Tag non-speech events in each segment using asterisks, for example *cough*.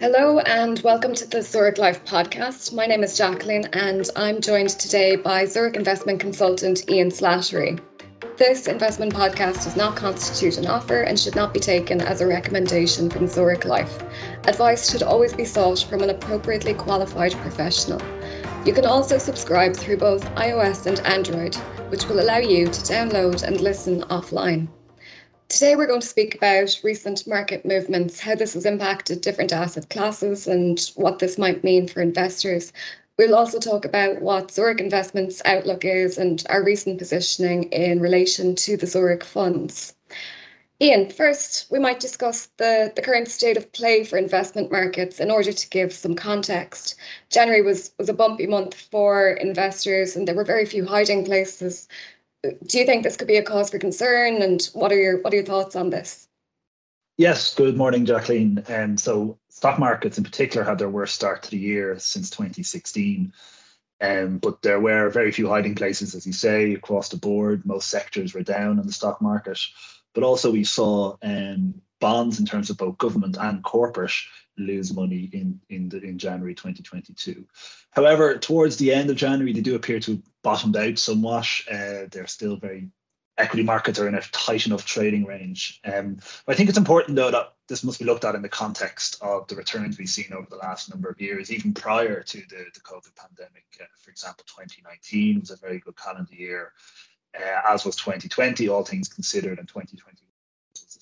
Hello and welcome to the Zurich Life podcast. My name is Jacqueline and I'm joined today by Zurich investment consultant Ian Slattery. This investment podcast does not constitute an offer and should not be taken as a recommendation from Zurich Life. Advice should always be sought from an appropriately qualified professional. You can also subscribe through both iOS and Android, which will allow you to download and listen offline. Today, we're going to speak about recent market movements, how this has impacted different asset classes, and what this might mean for investors. We'll also talk about what Zurich Investments' outlook is and our recent positioning in relation to the Zurich funds. Ian, first, we might discuss the, the current state of play for investment markets in order to give some context. January was, was a bumpy month for investors, and there were very few hiding places do you think this could be a cause for concern? And what are your what are your thoughts on this? Yes, good morning, Jacqueline. And um, so stock markets in particular had their worst start to the year since 2016. Um, but there were very few hiding places, as you say, across the board. Most sectors were down in the stock market. But also we saw um, bonds in terms of both government and corporate lose money in in the, in January 2022. However, towards the end of January, they do appear to have bottomed out somewhat. Uh, they're still very equity markets are in a tight enough trading range. Um, I think it's important though that this must be looked at in the context of the returns we've seen over the last number of years, even prior to the, the COVID pandemic. Uh, for example, 2019 was a very good calendar year, uh, as was 2020, all things considered, and 2021 was a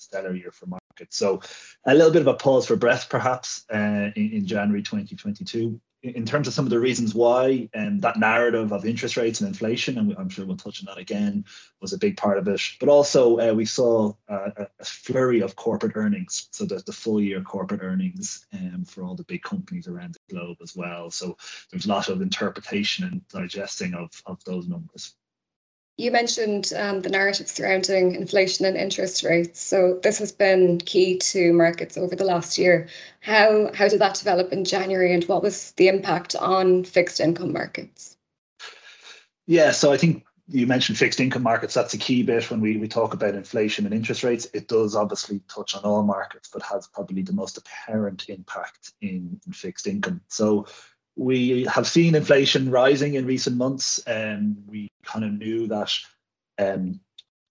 stellar year for markets. So a little bit of a pause for breath, perhaps, uh, in, in January 2022 in terms of some of the reasons why um, that narrative of interest rates and inflation, and I'm sure we'll touch on that again, was a big part of it. But also, uh, we saw uh, a flurry of corporate earnings, so the, the full year corporate earnings um, for all the big companies around the globe as well. So there's a lot of interpretation and digesting of, of those numbers. You mentioned um, the narrative surrounding inflation and interest rates. So this has been key to markets over the last year. How how did that develop in January, and what was the impact on fixed income markets? Yeah, so I think you mentioned fixed income markets. That's a key bit when we, we talk about inflation and interest rates. It does obviously touch on all markets, but has probably the most apparent impact in, in fixed income. So we have seen inflation rising in recent months, and we kind of knew that um,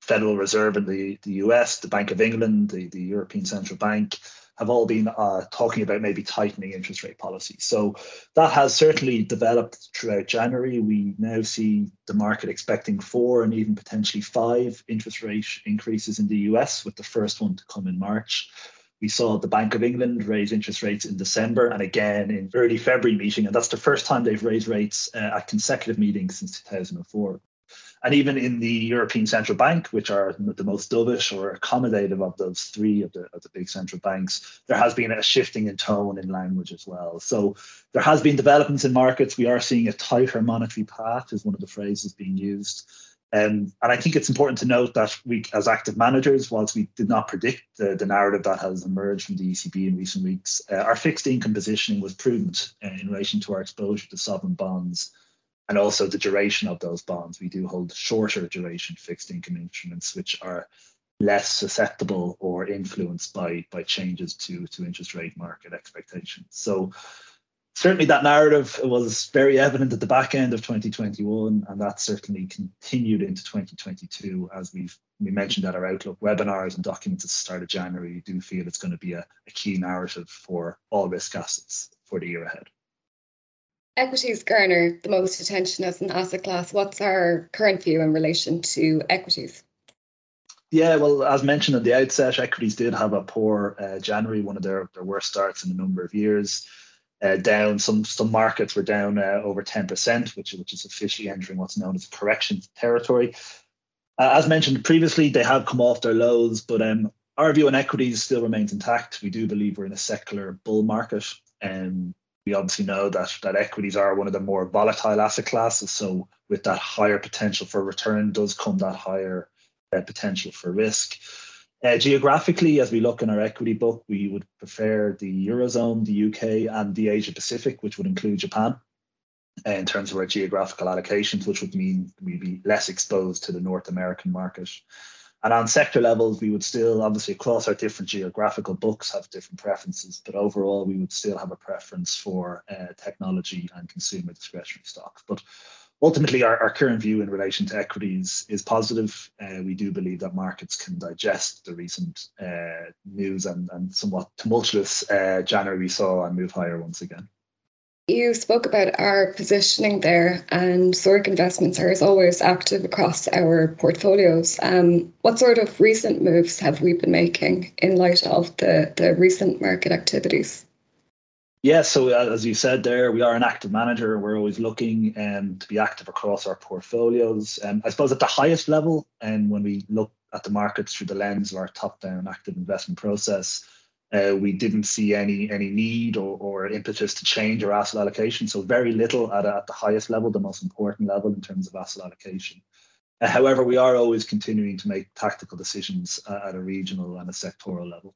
Federal Reserve in the, the US, the Bank of England, the, the European Central Bank have all been uh, talking about maybe tightening interest rate policy. So that has certainly developed throughout January. We now see the market expecting four and even potentially five interest rate increases in the US, with the first one to come in March. We saw the Bank of England raise interest rates in December and again in early February meeting, and that's the first time they've raised rates uh, at consecutive meetings since 2004. And even in the European Central Bank, which are the most dovish or accommodative of those three of the, of the big central banks, there has been a shifting in tone in language as well. So there has been developments in markets. We are seeing a tighter monetary path, is one of the phrases being used. Um, and I think it's important to note that we, as active managers, whilst we did not predict the, the narrative that has emerged from the ECB in recent weeks, uh, our fixed income positioning was prudent uh, in relation to our exposure to sovereign bonds and also the duration of those bonds. We do hold shorter duration fixed income instruments, which are less susceptible or influenced by by changes to to interest rate market expectations. So certainly that narrative was very evident at the back end of 2021 and that certainly continued into 2022 as we've we mentioned at our outlook webinars and documents at the start of january we do feel it's going to be a, a key narrative for all risk assets for the year ahead. Equities garner the most attention as an asset class. What's our current view in relation to equities? Yeah, well, as mentioned at the outset, equities did have a poor uh, January, one of their, their worst starts in a number of years uh, down. Some some markets were down uh, over 10%, which, which is officially entering what's known as correction territory. Uh, as mentioned previously, they have come off their lows, but um, our view on equities still remains intact. We do believe we're in a secular bull market. and um, we obviously know that, that equities are one of the more volatile asset classes. So with that higher potential for return does come that higher uh, potential for risk. Uh, geographically, as we look in our equity book, we would prefer the Eurozone, the UK, and the Asia Pacific, which would include Japan uh, in terms of our geographical allocations, which would mean we'd be less exposed to the North American market. And on sector levels, we would still, obviously, across our different geographical books, have different preferences. But overall, we would still have a preference for uh, technology and consumer discretionary stocks. But ultimately, our, our current view in relation to equities is positive. Uh, we do believe that markets can digest the recent uh, news and, and somewhat tumultuous uh, January we saw and move higher once again. You spoke about our positioning there, and Zurich Investments are as always active across our portfolios. Um, what sort of recent moves have we been making in light of the, the recent market activities? Yeah, so uh, as you said there, we are an active manager. We're always looking um, to be active across our portfolios. Um, I suppose at the highest level, and um, when we look at the markets through the lens of our top-down active investment process, uh, we didn't see any any need or, or impetus to change our asset allocation. So very little at, at the highest level, the most important level in terms of asset allocation. Uh, however, we are always continuing to make tactical decisions uh, at a regional and a sectoral level.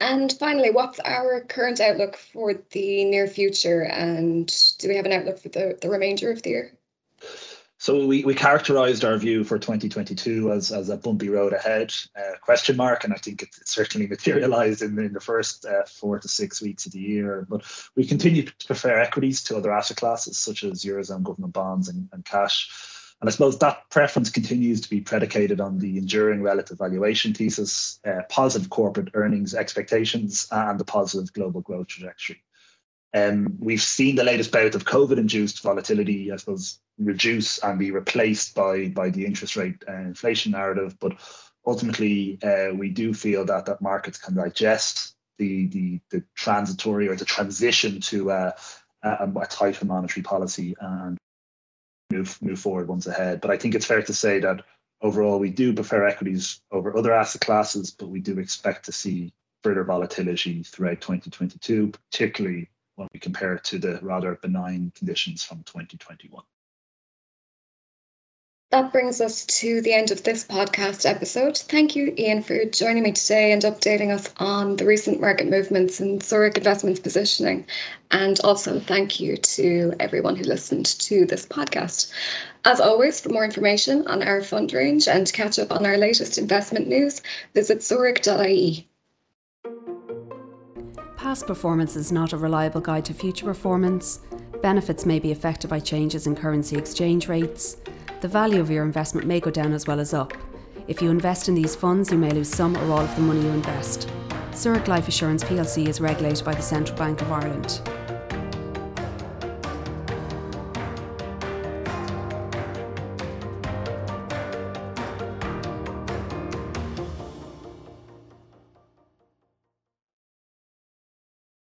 And finally, what's our current outlook for the near future? And do we have an outlook for the, the remainder of the year? So we, we characterized our view for 2022 as, as a bumpy road ahead, uh, question mark, and I think it, it certainly *laughs* materialized in, in the first uh, four to six weeks of the year. But we continue to prefer equities to other asset classes such as Eurozone government bonds and, and cash. And I suppose that preference continues to be predicated on the enduring relative valuation thesis, uh, positive corporate earnings expectations, and the positive global growth trajectory. Um, we've seen the latest bout of COVID-induced volatility, I suppose, reduce and be replaced by by the interest rate and inflation narrative. But ultimately, uh, we do feel that that markets can digest the the, the transitory or the transition to uh, a, a tighter monetary policy and move move forward once ahead. But I think it's fair to say that overall we do prefer equities over other asset classes, but we do expect to see further volatility throughout 2022, particularly when we compare it to the rather benign conditions from 2021. That brings us to the end of this podcast episode. Thank you, Ian, for joining me today and updating us on the recent market movements and Zurich Investments positioning. And also, thank you to everyone who listened to this podcast. As always, for more information on our fund range and to catch up on our latest investment news, visit zurich.ie. Past performance is not a reliable guide to future performance. Benefits may be affected by changes in currency exchange rates the value of your investment may go down as well as up. If you invest in these funds, you may lose some or all of the money you invest. Zurich Life Assurance plc is regulated by the Central Bank of Ireland.